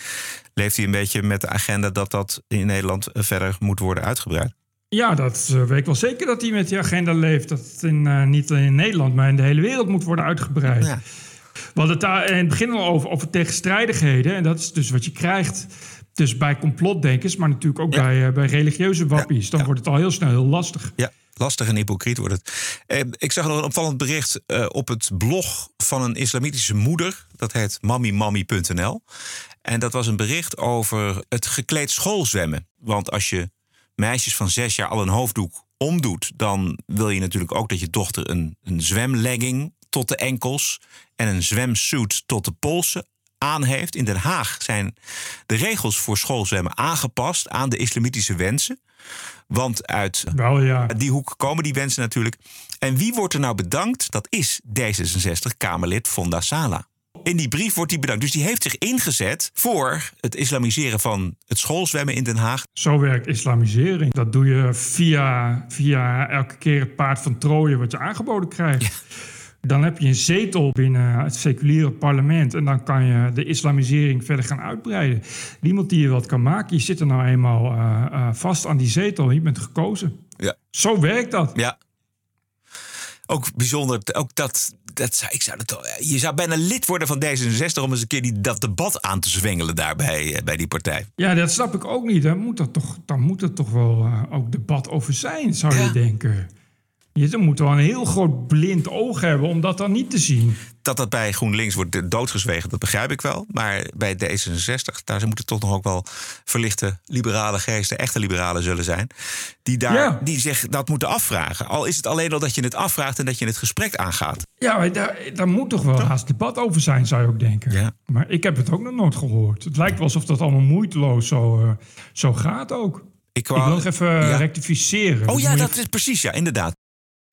leeft hij een beetje met de agenda dat dat in Nederland verder moet worden uitgebreid. Ja, dat eh, weet ik wel zeker dat hij met die agenda leeft. Dat het in, eh, niet alleen in Nederland, maar in de hele wereld moet worden uitgebreid. We hadden het daar in het begin al over, over tegenstrijdigheden. En dat is dus wat je krijgt Dus bij complotdenkers, maar natuurlijk ook bij, eh, bij religieuze wappies. Dan wordt het al heel snel heel lastig. Ja, lastig en hypocriet wordt het. Eh, ik zag nog een opvallend bericht op het blog van een islamitische moeder. Dat heet mammimammy.nl. En dat was een bericht over het gekleed schoolzwemmen. Want als je meisjes van zes jaar al een hoofddoek omdoet... dan wil je natuurlijk ook dat je dochter een, een zwemlegging tot de enkels... en een zwemsuit tot de polsen aan heeft. In Den Haag zijn de regels voor schoolzwemmen aangepast aan de islamitische wensen. Want uit Wel, ja. die hoek komen die wensen natuurlijk. En wie wordt er nou bedankt? Dat is D66-Kamerlid Fonda Sala. In die brief wordt hij bedankt. Dus die heeft zich ingezet voor het islamiseren van het schoolzwemmen in Den Haag. Zo werkt islamisering. Dat doe je via, via elke keer het paard van Troje wat je aangeboden krijgt. Dan heb je een zetel binnen het seculiere parlement. En dan kan je de islamisering verder gaan uitbreiden. Niemand die je wat kan maken. Je zit er nou eenmaal eh, eh, vast aan die zetel. Je bent gekozen. Ja. Zo werkt dat. Ja. Ook bijzonder, ook dat, dat zou, ik zou dat, je zou bijna lid worden van D66 om eens een keer die, dat debat aan te zwengelen daar bij, eh, bij die partij. Ja, dat snap ik ook niet. Dan moet er toch, dan moet er toch wel eh, ook debat over zijn, zou je denken. Je moet wel een heel groot blind oog hebben om dat dan niet te zien. Dat dat bij GroenLinks wordt doodgezwegen, dat begrijp ik wel. Maar bij D66, daar moeten toch nog ook wel verlichte liberale geesten, echte liberalen zullen zijn. Die, daar, Ja. die zich dat moeten afvragen. Al is het alleen al dat je het afvraagt en dat je het gesprek aangaat. Ja, maar daar, daar moet toch wel haast debat over zijn, zou je ook denken. Maar ik heb het ook nog nooit gehoord. Het lijkt wel alsof dat allemaal moeiteloos zo, eh, zo gaat ook. Ik, wil nog even Ja. rectificeren. Oh ja, dat is precies, ja, inderdaad.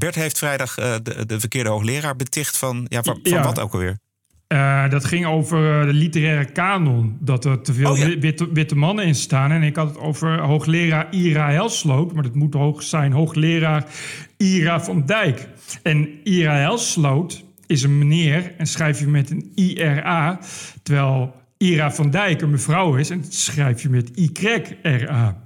Bert heeft vrijdag eh, de, de verkeerde hoogleraar beticht van, ja, van, van Ja. wat ook alweer? Eh, dat ging over eh, de literaire kanon. Dat er te veel Oh, ja. witte, witte mannen in staan. En ik had het over hoogleraar Ira Helsloot. Maar dat moet hoog zijn hoogleraar Ira van Dijk. En Ira Helsloot is een meneer. En schrijf je met een IRA. Terwijl Ira van Dijk een mevrouw is. En schrijf je met YRA.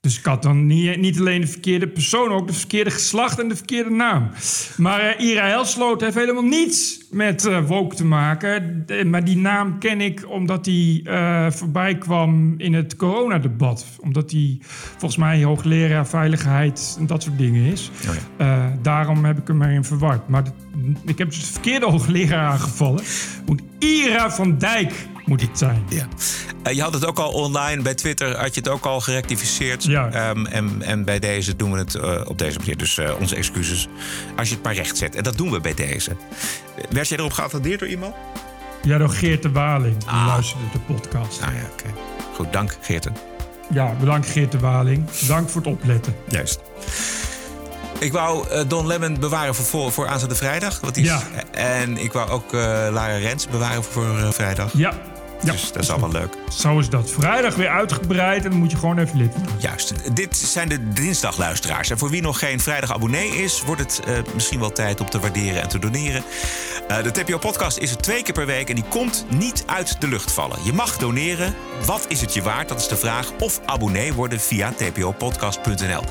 Dus ik had dan niet, niet alleen de verkeerde persoon, ook de verkeerde geslacht en de verkeerde naam. Maar eh, Ira Helsloot heeft helemaal niets met eh woke te maken. De- maar die naam ken ik omdat hij eh, voorbij kwam in het coronadebat. Omdat hij volgens mij hoogleraar veiligheid en dat soort dingen is. Eh, daarom heb ik hem erin verward. Maar ik heb dus de verkeerde hoogleraar aangevallen. Moet Ira van Dijk moet het zijn. Ja. Eh, je had het ook al online, bij Twitter had je het ook al gerectificeerd. Ehm, en, en bij deze doen we het eh, op deze manier. Dus eh, onze excuses. Als je het maar recht zet. En dat doen we bij deze. Werd jij erop geattendeerd door iemand? Ja, door Geert de Waling. Die luisterde de podcast. Ah ja, oké. Goed, dank Geerten. Ja, bedankt Geert de Waling. Bedankt voor het opletten. Juist. Ik wou Don Lemon bewaren voor, voor, aanstaande vrijdag. Wat is, Ja. En ik wou ook Lara Rens bewaren voor vrijdag. Ja. Dus dat is allemaal leuk. Zo is dat. Vrijdag weer uitgebreid en dan moet je gewoon even lid worden. Juist. Dit zijn de dinsdagluisteraars. En voor wie nog geen vrijdag abonnee is, wordt het eh, misschien wel tijd om te waarderen en te doneren. Eh, de TPO-podcast is er twee keer per week en die komt niet uit de lucht vallen. Je mag doneren. Wat is het je waard? Dat is de vraag. Of abonnee worden via tpopodcast.nl.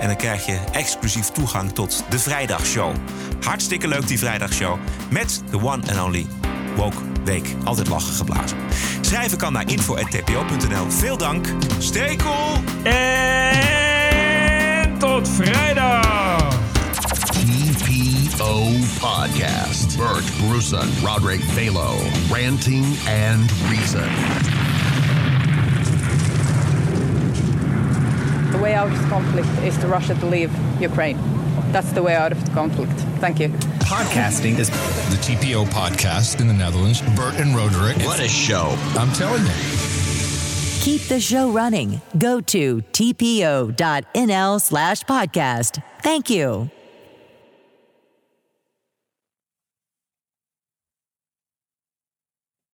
En dan krijg je exclusief toegang tot de Vrijdagshow. Hartstikke leuk die Vrijdagshow. Met de one and only Woke Week. Altijd lachen geblazen. Schrijven kan naar info.tpo.nl. Veel dank. Stay cool. En tot vrijdag. TPO Podcast. Bert Bruson, Roderick Balo, Ranting and Reason. The way out of the conflict is for Russia to leave Ukraine. That's the way out of the conflict. Thank you. Podcasting is the TPO podcast in the Netherlands. Bert and Roderick. What a show. I'm telling you. Keep the show running. Go to tpo.nl slash podcast. Thank you.